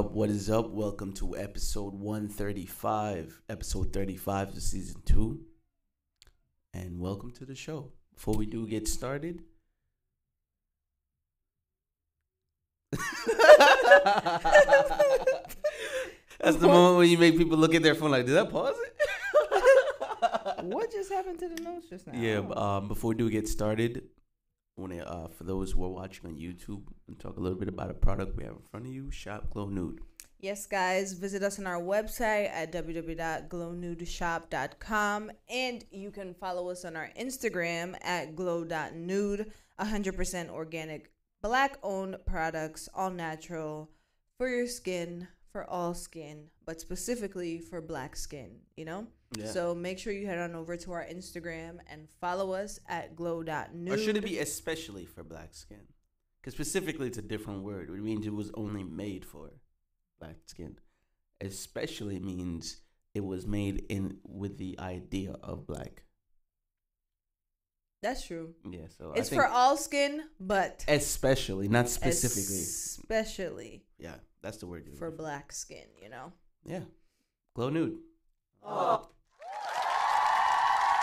What is up? What is up? Welcome to episode 135, episode 35 of season 2. And welcome to the show. Before we do get started, That's the moment when you make people look at their phone like, did I pause it? what just happened to the notes just now? Yeah, um, before we do get started, want to uh, for those who are watching on YouTube and talk a little bit about a product we have in front of you, Shop Glow Nude. Yes, guys, visit us on our website at www.glownudeshop.com and you can follow us on our Instagram at glow.nude, 100% organic, black owned products, all natural for your skin, for all skin, but specifically for black skin, you know? Yeah. So make sure you head on over to our Instagram and follow us at glow.nude. Or should it be especially for black skin? Because specifically, it's a different word. It means it was only made for black skin. Especially means it was made in with the idea of black. That's true. Yeah, so It's I think for all skin, but especially, not specifically. especially yeah, that's the word. for black skin, you know? Yeah, glow nude.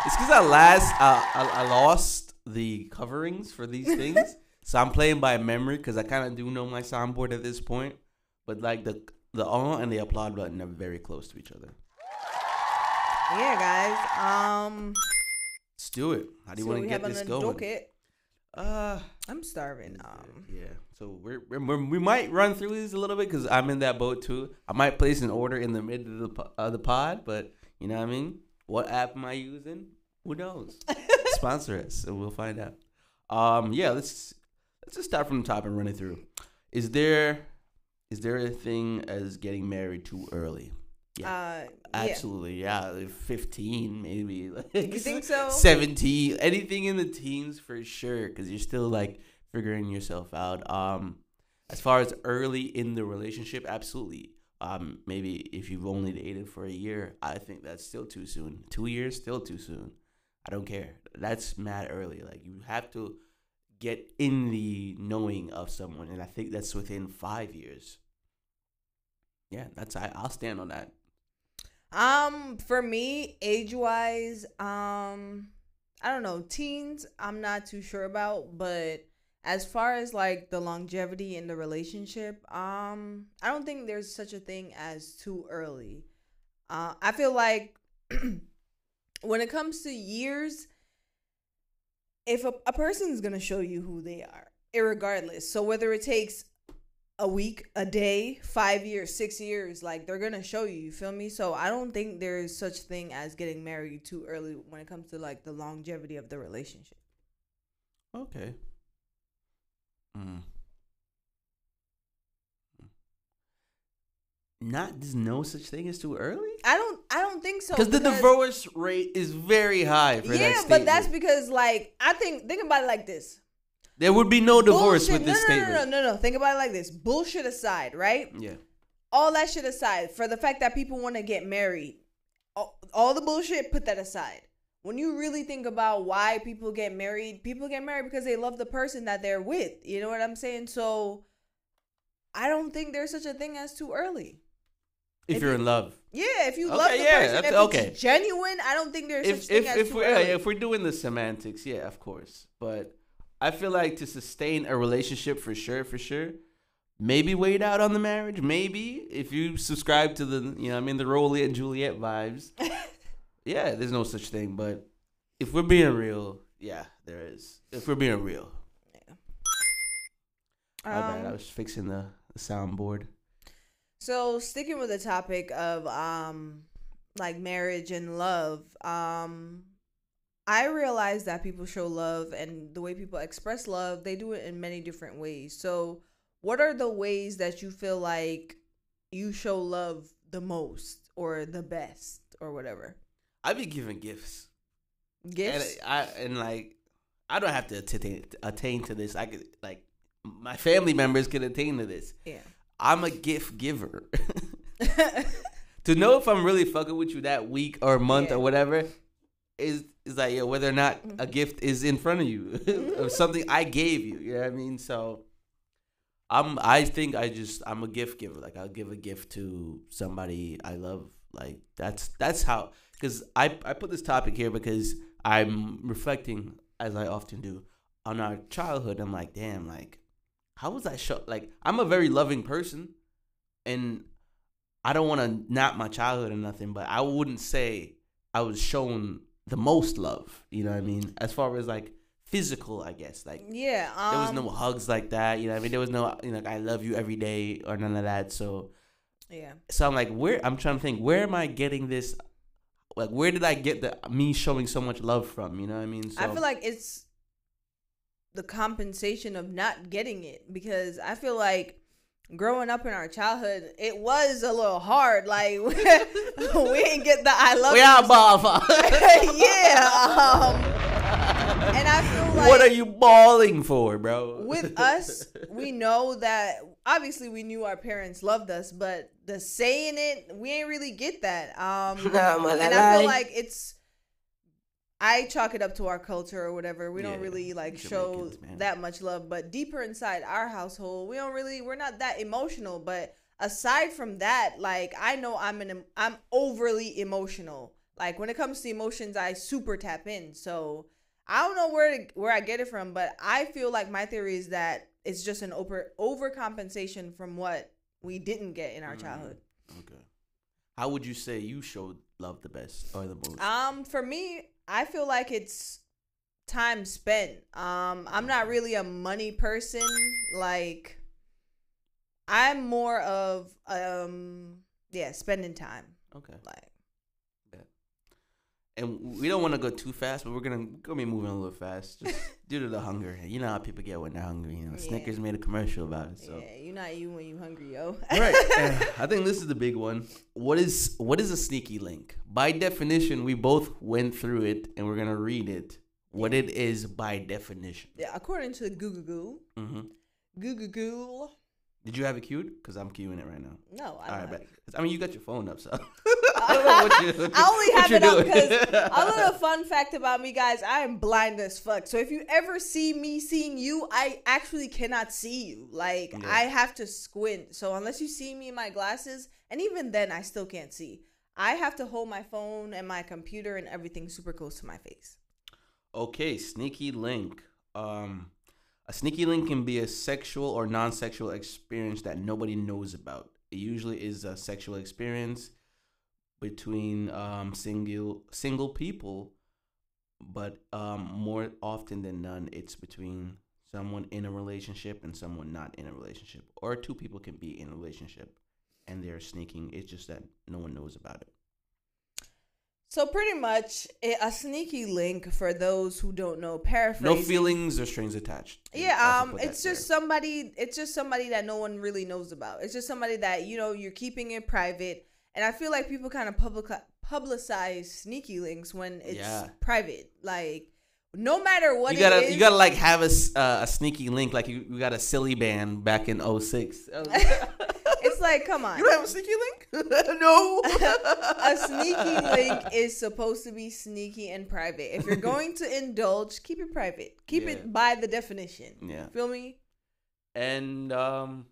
It's because I last uh, I, I lost the coverings for these things, so I'm playing by memory because I kind of do know my soundboard at this point. But like the the on and the applaud button are very close to each other. Yeah, guys. Um, Let's do it. How do you so want we to get this going? docket. Uh, I'm starving. Um, yeah. So we're, we're, we're might run through these a little bit because I'm in that boat too. I might place an order in the mid of the uh, the pod, but you know what I mean. What app am I using? Who knows? Sponsor us, and we'll find out. Um, yeah. Let's let's just start from the top and run it through. Is there is there a thing as getting married too early? Yeah. uh, yeah. Absolutely, yeah. like Fifteen, maybe. Like, You think so? Seventeen, anything in the teens for sure, because you're still like figuring yourself out. Um, as far as early in the relationship, absolutely. Um, maybe if you've only dated for a year, I think that's still too soon. Two years, still too soon. I don't care. That's mad early. Like you have to get in the knowing of someone, and I think that's within five years. Yeah, that's I. I'll stand on that. Um, for me, age wise, um, I don't know. Teens, I'm not too sure about, but as far as like the longevity in the relationship, um, I don't think there's such a thing as too early. Uh, I feel like when it comes to years, if a, a person's gonna show you who they are, irregardless. So whether it takes a week, a day, five years, six years, like they're gonna show you. You feel me? So I don't think there's such thing as getting married too early when it comes to like the longevity of the relationship. Okay. Mm. Not there's no such thing as too early I don't. Don't think so. because the divorce rate is very high for that Yeah, but that's because like I think think about it like this. there would be no divorce Bullshit- with this no, no, statement. No, no, no, no. Think about it like this. Bullshit aside, right? Yeah, all that shit aside, for the fact that people want to get married, all, all the bullshit, put that aside. When you really think about why people get married, people get married because they love the person that they're with. You know what I'm saying? So I don't think there's such a thing as too early. If, If you're in love. Yeah, if you Okay, love the yeah, person, that's- if okay. it's genuine, I don't think there's If such thing if as if we're early. if we're doing the semantics, yeah, of course. But I feel like to sustain a relationship for sure, for sure, maybe wait out on the marriage. Maybe if you subscribe to the you know I mean the Rollie and Juliet vibes. yeah, there's no such thing. But if we're being real, yeah, there is. If we're being real, my bad. I Um, was fixing the, the soundboard. So sticking with the topic of um like marriage and love, um I realize that people show love and the way people express love, they do it in many different ways. So what are the ways that you feel like you show love the most or the best or whatever? I'd be giving gifts. Gifts? And I and like I don't have to attain, attain to this. I could like my family members can attain to this. yeah. I'm a gift giver. to know if I'm really fucking with you that week or month Yeah. or whatever is is like yo, whether or not a mm-hmm. gift is in front of you or something I gave you. You know what I mean? So I'm. I think I just. I'm a gift giver. Like I'll give a gift to somebody I love. Like that's that's how. Because I I put this topic here because I'm reflecting as I often do on our childhood. I'm like, damn, like how was I show? Like I'm a very loving person, and I don't want to knock my childhood or nothing, but I wouldn't say I was shown the most love. You know what I mean? As far as like physical, I guess. Like Yeah. Um, there was no hugs like that. You know what I mean? There was no you know like, I love you every day or none of that. So Yeah. so I'm like, where I'm trying to think, where am I getting this? Like, where did I get the me showing so much love from? You know what I mean? So I feel like it's the compensation of not getting it because I feel like growing up in our childhood, it was a little hard. Like we didn't get the I love we you. are Baba. yeah. Um, and I feel like what are you bawling for, bro? with us, we know that obviously we knew our parents loved us, but the saying it, we ain't really get that. Um, and I feel like it's. I chalk it up to our culture or whatever. We don't really like show that much love, but deeper inside our household, we don't really. We're not that emotional. But aside from that, like I know I'm an I'm overly emotional. Like when it comes to emotions, I super tap in. So I don't know where to, where I get it from, but I feel like my theory is that it's just an over overcompensation from what we didn't get in our Mm. childhood. Okay. How would you say you showed love the best or the most? Um, for me, I feel like it's time spent. Um, I'm not really a money person. Like, I'm more of um, yeah, spending time. okay. Like, And we don't want to go too fast, but we're gonna gonna be moving a little fast, just due to the hunger. You know how people get when they're hungry. You know, Yeah. Snickers made a commercial about it. So. yeah, you not you when you're hungry, yo. Right. Uh, I think this is the big one. What is what is a sneaky link? By definition, we both went through it, and we're gonna read it. What it is by definition. yeah, according to Google, hmm Google, Google. Did you have it queued? Because I'm queuing it right now. No, I All don't. right, have bet. it. 'Cause, I mean, you got your phone up, so I don't know what you. I only have it up because a little fun fact about me, guys. I am blind as fuck. So if you ever see me seeing you, I actually cannot see you. Like Yeah. I have to squint. So unless you see me in my glasses, and even then, I still can't see. I have to hold my phone and my computer and everything super close to my face. Okay, sneaky link. Um, a sneaky link can be a sexual or non-sexual experience that nobody knows about. It usually is a sexual experience between um, single single people, but um, more often than none, it's between someone in a relationship and someone not in a relationship, or two people can be in a relationship and they're sneaking. It's just that no one knows about it. So pretty much a sneaky link for those who don't know. Paraphrase. No feelings or strings attached. Yeah, um, it's just there. somebody. It's just somebody that no one really knows about. It's just somebody that you know you're keeping it private, and I feel like people kind of public publicize sneaky links when it's Yeah. private. Like, no matter what you gotta it is, you gotta like have a, uh, a sneaky link like you, you got a silly band back in 06 it's like, come on. you don't have a sneaky link no a sneaky link is supposed to be sneaky and private. If you're going to indulge, keep it private. Keep Yeah. it by the definition. yeah Feel me? and um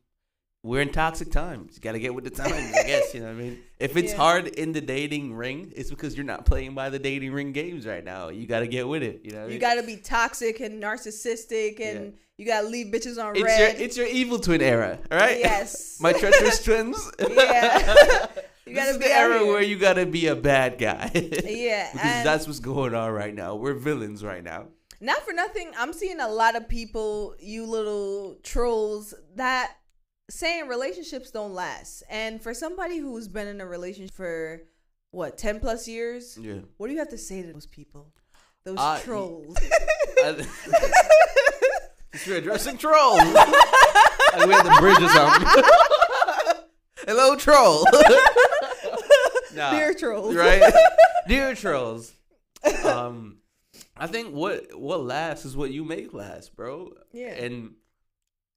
we're in toxic times you gotta get with the times i guess you know what i mean if it's Yeah. hard in the dating ring it's because you're not playing by the dating ring games right now you gotta get with it you know I You mean? got to be toxic and narcissistic, and Yeah. you got to leave bitches on it's red. your it's your evil twin era all right Yes. my treacherous twins Yeah. You this is be the era here. where you gotta be a bad guy Yeah, because that's what's going on right now we're villains right now Not for nothing, I'm seeing a lot of people, you little trolls, that saying relationships don't last. And for somebody who's been in a relationship for what, 10 plus years, yeah what do you have to say to those people? Those Uh, trolls. I- You're addressing trolls. like we had the bridge or something. Hello, troll. nah, Dear trolls. right? Dear trolls. Um, I think what what lasts is what you make last, bro. Yeah. And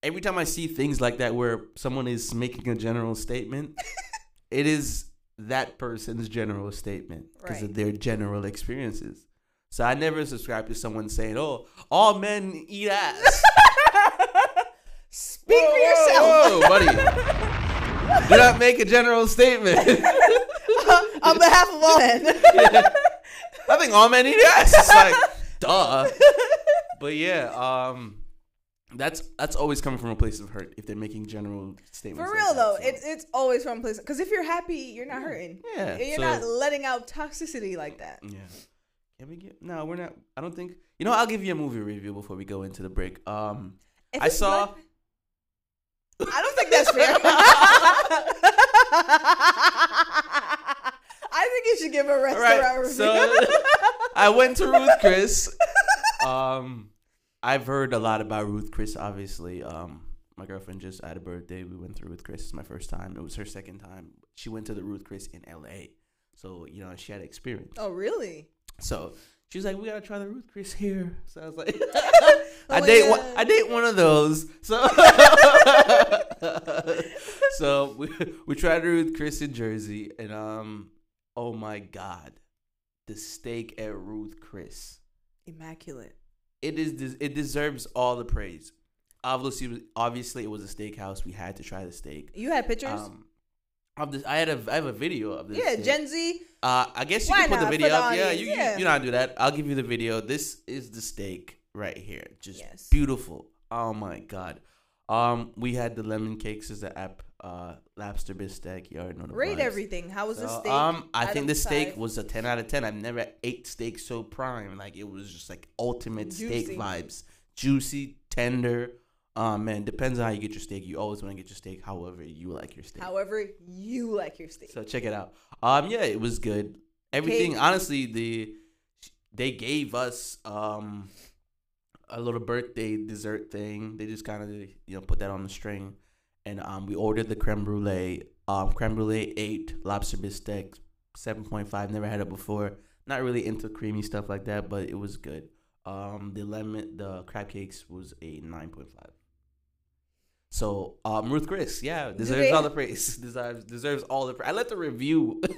every time I see things like that where someone is making a general statement, it is that person's general statement because Right. of their general experiences. So I never subscribe to someone saying, "Oh, all men eat ass." Speak for yourself. Whoa, buddy. Do not make a general statement. On behalf of all men. I think all men eat ass. It's like, duh. But yeah, um, that's that's always coming from a place of hurt if they're making general statements. For like real that, though, so. it's it's always from a place. Because if you're happy, you're not hurting. Yeah, You're so- not letting out toxicity like that. Yeah. Can we get? No, we're not. I don't think. You know, I'll give you a movie review before we go into the break. Um, If I saw. black- I don't think that's fair. I think you should give a restaurant right, review. so I went to Ruth Chris. Um, I've heard a lot about Ruth Chris. Obviously, um, my girlfriend just had a birthday. We went through Ruth Chris. It's my first time. It was her second time. She went to the Ruth Chris in L.A. So you know she had experience. oh really? So she was like, "We gotta try the Ruth Chris here." So I was like, Oh "I date one. I date one of those." So, so we we tried Ruth Chris in Jersey, and um, oh my god, the steak at Ruth Chris. Immaculate. It is. It deserves all the praise. Obviously, obviously, it was a steakhouse. We had to try the steak. You had pictures? Um, of this, I had a. I have a video of this. yeah, steak. Gen Z. Uh, I guess you Why can put the video the up. Yeah, audience, you, you yeah. you know how to do that. I'll give you the video. This is the steak right here. Just Yes. beautiful. Oh my god. Um, we had the lemon cakes as the app. Uh, lobster bistek. You already know the Rate everything. How was the steak? Um, I think the steak five? was a ten out of ten. I've never ate steak so prime. Like it was just like ultimate steak vibes. Juicy, tender. Um, man, depends on how you get your steak. You always want to get your steak however you like your steak. However, you like your steak. So check it out. Um, yeah, it was good. Everything, Cake. honestly, the they gave us um a little birthday dessert thing. They just kind of you know put that on the string, and um we ordered the creme brulee. Um, creme brulee eight, lobster bistek seven point five. Never had it before. Not really into creamy stuff like that, but it was good. Um, the lemon, the crab cakes was a nine point five. So, um, Ruth Chris, yeah, deserves they- all the praise. Deserves deserves all the praise. I let the review.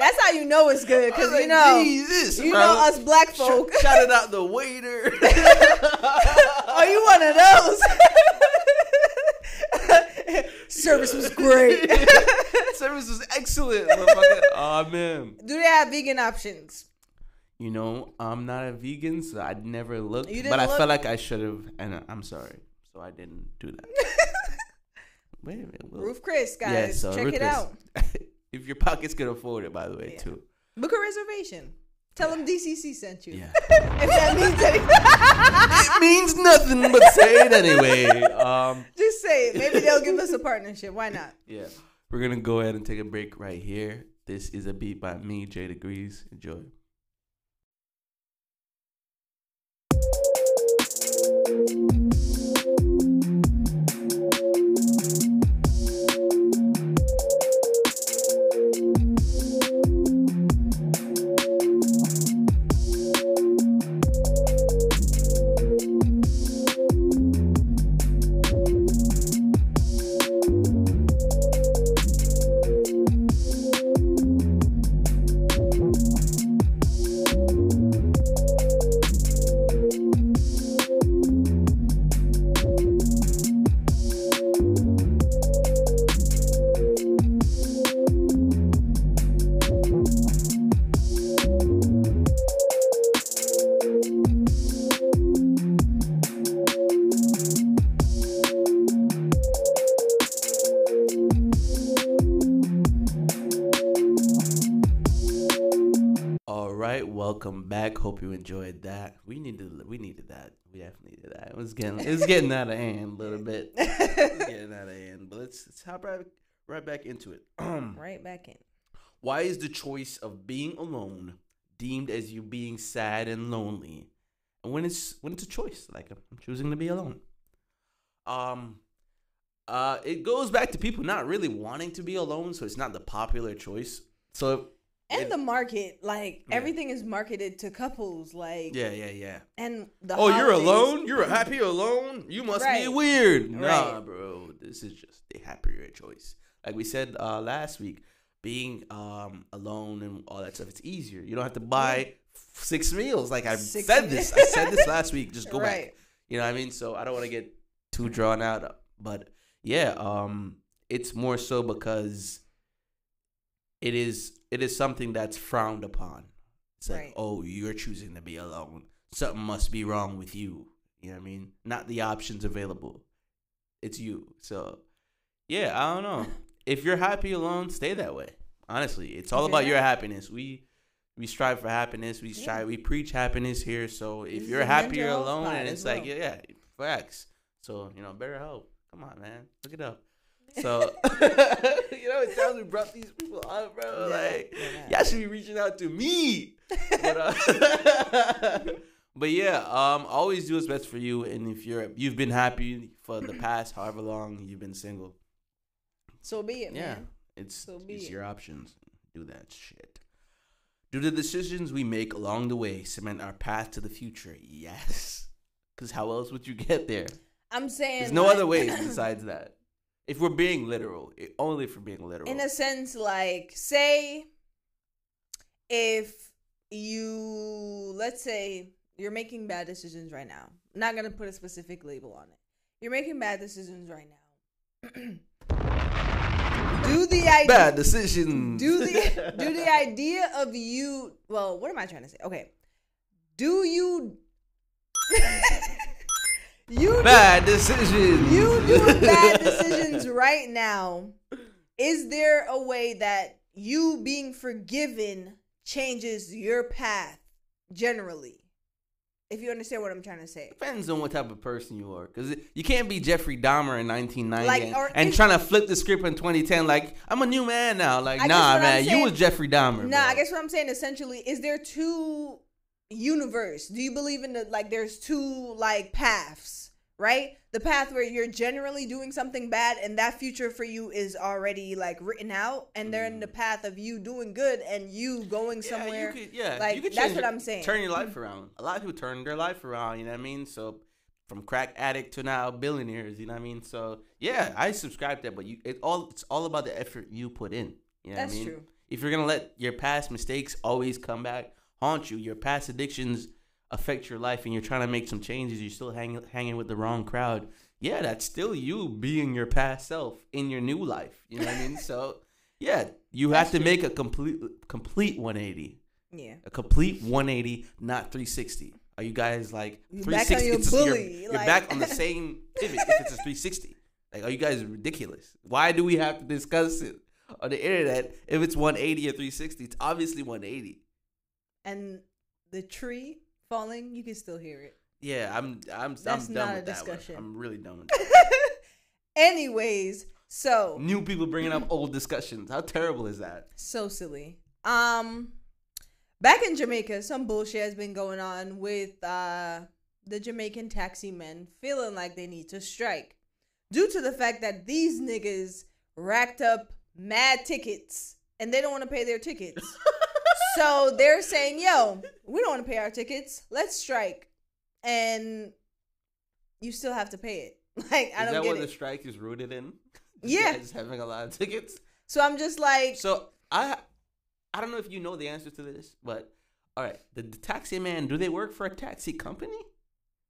That's how you know it's good, because was you know, Jesus, you bro. know us black Sh- folk. shouted out the waiter. Are you one of those? Service was great. Service was excellent. oh man. Do they have vegan options? You know, I'm not a vegan, so I'd never looked. But I look? felt like I should have, and I'm sorry, so I didn't do that. Wait a minute. We'll, Roof Chris, guys, Yeah, so check Ruth it Chris. out. if your pockets can afford it, by the way, Yeah. too. Book a reservation. Tell them DCC sent you. Yeah. if that means anything. it means nothing, but say it anyway. Um. Just say it. Maybe they'll give us a partnership. Why not? Yeah. We're gonna go ahead and take a break right here. This is a beat by me, J Degrees. Enjoy. Right, welcome back. Hope you enjoyed that. We needed we needed that. We definitely needed that. It was getting it was getting out of hand a little bit. It getting out of hand. But let's, let's hop right right back into it. right back in. Why is the choice of being alone deemed as you being sad and lonely? And when it's when it's a choice, like I'm choosing to be alone. Um uh it goes back to people not really wanting to be alone, so it's not the popular choice. So And it- the market, like Yeah. everything is marketed to couples, like yeah, yeah, yeah. and the Oh, you're alone? You're happy alone? You must be weird. Nah, Right. bro. This is just a happier choice. Like we said uh, last week, being um, alone and all that stuff, it's easier. You don't have to buy f- six meals. Like I Six said this. I said this last week. Just go back. You know what I mean? So I don't want to get too drawn out. But yeah, um, it's more so because it is it is something that's frowned upon. It's like, Right. oh, you're choosing to be alone. Something must be wrong with you. You know what I mean? Not the options available. It's you. So yeah, I don't know. if you're happy alone, stay that way. Honestly, it's all about your happiness. We we strive for happiness. We Yeah. strive. We preach happiness here. So if you're happier alone, and it's like yeah, yeah, facts. So you know, better help. Come on, man, look it up. So you know, it's time we brought these people on, bro. Yeah, like yeah. y'all should be reaching out to me. But, uh, but yeah, um, always do what's best for you. And if you're you've been happy for the past however long you've been single, So be it, yeah, man. it's So it's it. your options. Do that shit. Do the decisions we make along the way cement our path to the future? Yes. Because how else would you get there? I'm saying There's no like- other ways besides that. If we're being literal, only if we're being literal. in a sense like say if you let's say you're making bad decisions right now I'm not gonna put a specific label on it you're making bad decisions right now do the idea Bad decisions. do the do the idea of you well what am i trying to say okay do you Bad decisions. you doing bad decisions right now, is there a way that you being forgiven changes your path generally? If you understand what I'm trying to say. Depends on what type of person you are, because you can't be Jeffrey Dahmer in 1990 Like, and, and trying to flip the script in 2010. Like I'm a new man now. Like I nah, man, you was Jeffrey Dahmer. Nah, I guess what I'm saying essentially is there two universe? Do you believe in the like there's two like paths, right? The path where you're generally doing something bad and that future for you is already like written out and they're in the mm-hmm. path of you doing good and you going. Yeah, somewhere. You could, yeah, like, that's what I'm saying. Turn your life mm-hmm. around. A lot of people turn their life around. You know what I mean? So from crack addict to now billionaires. You know what I mean? So yeah, I subscribe to that. But you, it all it's all about the effort you put in. You know That's what I mean? true. If you're gonna let your past mistakes always come back haunt you, your past addictions affect your life, and you're trying to make some changes, you're still hanging hanging with the wrong crowd. Yeah, that's still you being your past self in your new life. You know what I mean? So yeah, you have to make a complete complete 180 Yeah. a complete 180, not 360. Are you guys like You back on 360? your you're- bully, You're, like- back on the same pivot if it's a 360. Like, are you guys ridiculous? Why do we have to discuss it on the internet if it's 180 or 360? It's obviously 180. And the tree falling, you can still hear it. Yeah, I'm I'm That's I'm done with that. one. discussion. I'm really done with that. Anyways, so New people bringing up old discussions. How terrible is that? so silly. Um back in Jamaica, some bullshit has been going on with uh the Jamaican taxi men feeling like they need to strike due to the fact that these niggas racked up mad tickets and they don't want to pay their tickets. so they're saying, "Yo, we don't want to pay our tickets. Let's strike." And you still have to pay it. Like I is don't that get what it. the strike is rooted in? Yeah. Guys having a lot of tickets. so I'm just like, So I I don't know if you know the answer to this, but all right, the, the taxi man, do they work for a taxi company?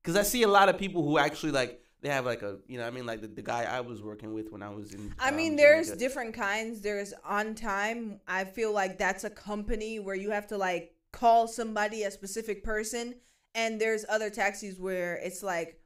Because I see a lot of people who actually like they have like a you know I mean like the, the guy I was working with when I was in. I um, mean, there's Jamaica. different kinds. There's on time. I feel like that's a company where you have to like call somebody, a specific person, and there's other taxis where it's like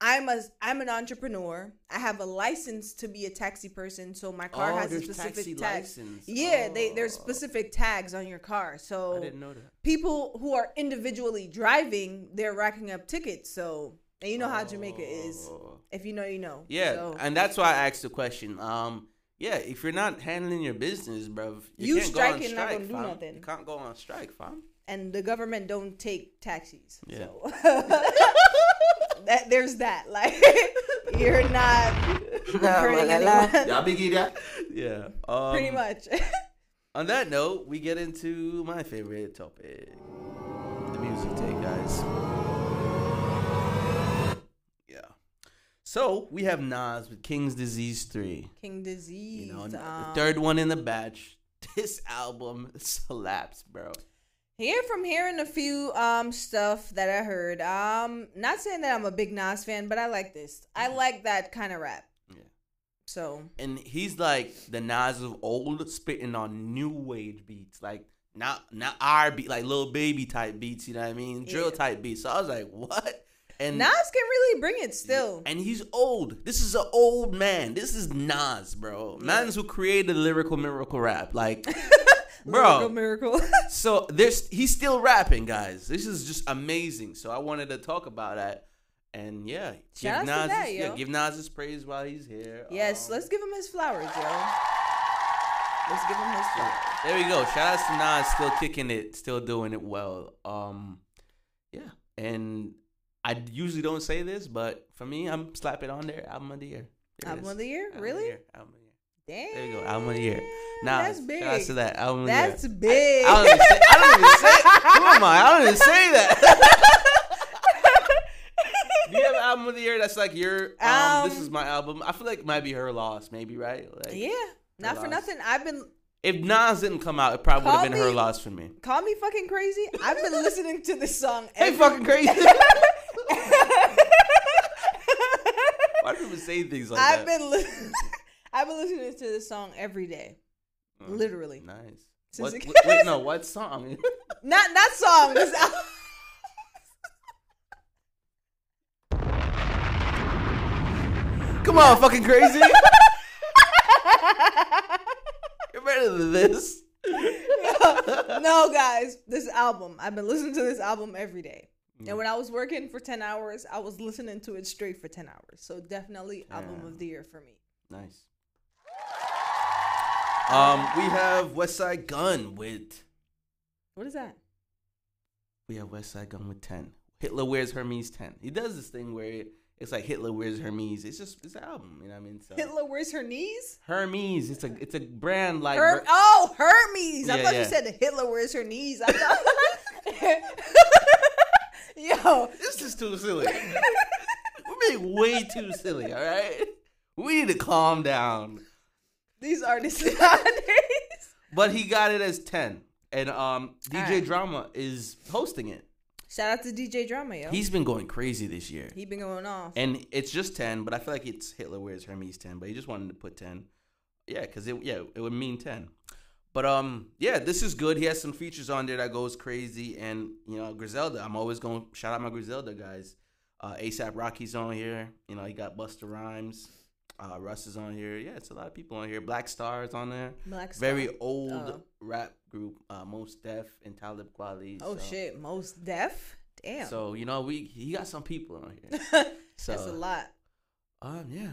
I'm a I'm an entrepreneur. I have a license to be a taxi person, so my car Oh, has a specific tag. license. Yeah, they there's Oh. specific tags on your car. I So didn't know that. people who are individually driving, they're racking up tickets. So and you know how Jamaica is. If you know, you know. Yeah, So, and that's why I asked the question. Um, yeah, if you're not handling your business, bruv, You can't go on striking not strike, gonna do fam. nothing. You can't go on strike, fam. and the government don't take taxis. Yeah. So that there's that. Like you're not hurting anyone. Y'all biggie that? Yeah. Um, Pretty much. On that note, we get into my favorite topic the music take, guys. Yeah. So we have Nas with King's Disease 3. King disease. You know, um, the third one in the batch. This album slaps, bro. Here from hearing a few um stuff that I heard. Um, not saying that I'm a big Nas fan, but I like this. I like that kind of rap. Yeah. So And he's like the Nas of old, spitting on new wave beats, like not not R beat, like little baby type beats. You know what I mean? Drill Yeah. type beats. So I was like, what? And Nas can really bring it still. And he's old. This is an old man. This is Nas, bro. Mans who created lyrical miracle rap. Like, bro. miracle. So there's he's still rapping, guys. This is just amazing. So I wanted to talk about that. And yeah, Shout give Nas that, his, yeah, give Nas his praise while he's here. yes, Um, let's give him his flowers, yo. Let's give him his flowers. There we go. Shout out to Nas, still kicking it, still doing it well. Um, yeah, and I usually don't say this, but for me, I'm slapping on there. Album of the year. There Album of the year, Album of the really? year. Album of the year. Damn. There you go. Album of the year. Nah, that's big. Shout out to that album. of the That's year. big. I don't even say. I don't even say. Who am I? I don't even say that. Do you have an album of the year that's like your? Um, this Um, is my album. I feel like it might be her loss, maybe right? Like, yeah, not for loss. nothing. I've been If Nas didn't come out, it probably would have been her loss for me. call me fucking crazy. I've been listening to this song. Hey, fucking crazy. Why do people say things like I've that? been li- I've been listening to this song every day, Mm, literally. Nice. What, it- wait, wait, no, what song? Not not song. This al- Come on, fucking crazy. You're better than this. no, guys, this album. I've been listening to this album every day. And when I was working for 10 hours, I was listening to it straight for 10 hours. So definitely album of the year for me. Nice. Um, we have Westside Gunn with What is that? we have Westside Gunn with ten. Hitler wears Hermes ten. He does this thing where it's like Hitler wears Hermes. It's just it's an album, you know what I mean? So Hitler wears her knees? Hermes, it's a it's a brand like Her- oh, Hermes. I thought yeah. you said Hitler wears her knees. I thought Yo, This is too silly. We're being way too silly, all right? We need to calm down. these artists nowadays. But he got it as 10. And um DJ Alright. Drama is hosting it. Shout out to DJ Drama, yo. He's been going crazy this year. He's been going off. And it's just 10, but I feel like it's Hitler wears Hermes 10, but he just wanted to put 10. Yeah, cuz it yeah, it would mean 10. But um yeah, this is good. He has some features on there that goes crazy and you know, Griselda, I'm always going to shout out my Griselda guys. Uh ASAP Rocky's on here. You know, he got Busta Rhymes. Uh Russ is on here. Yeah, it's a lot of people on here. Black Stars on there. Black Star. Very old Oh. rap group, uh Mos Def and Talib Kweli. Oh so, shit, most deaf. Damn. So, you know, we he got some people on here. So That's a lot. um yeah.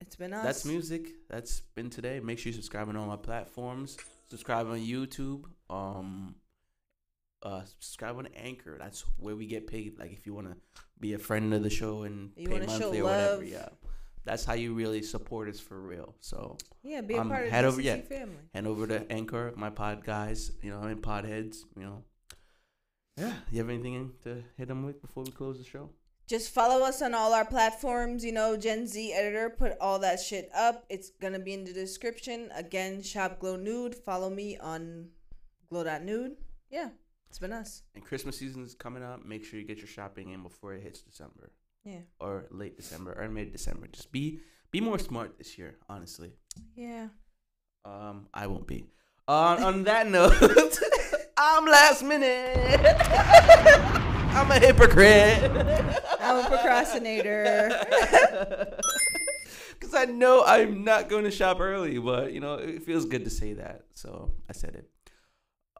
It's been us. That's music. That's been today. Make sure you subscribe on all my platforms. Subscribe on YouTube. Um, uh, subscribe on Anchor. That's where we get paid. Like if you want to be a friend of the show and You pay monthly or whatever, yeah, that's how you really support us for real. So Yeah, be a Um, part of head the over- yeah. family. head over to Anchor, my pod guys. You know, and pod heads. You know, yeah. You have anything to hit them with before we close the show? Just follow us on all our platforms. You know, Gen Z Editor put all that shit up. It's gonna be in the description. Again, Shop Glow Nude. Follow me on glow.nude. Yeah, it's been us. And Christmas season is coming up. Make sure you get your shopping in before it hits December. Yeah. or late December or mid December. Just be be more smart this year, honestly. Yeah. Um, I won't be. Uh, on that note, I'm last minute. I'm a hypocrite. A procrastinator. Because I know I'm not going to shop early, but you know it feels good to say that, so I said it.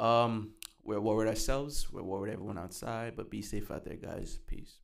Um, we're with ourselves. We're with everyone outside, but be safe out there, guys. Peace.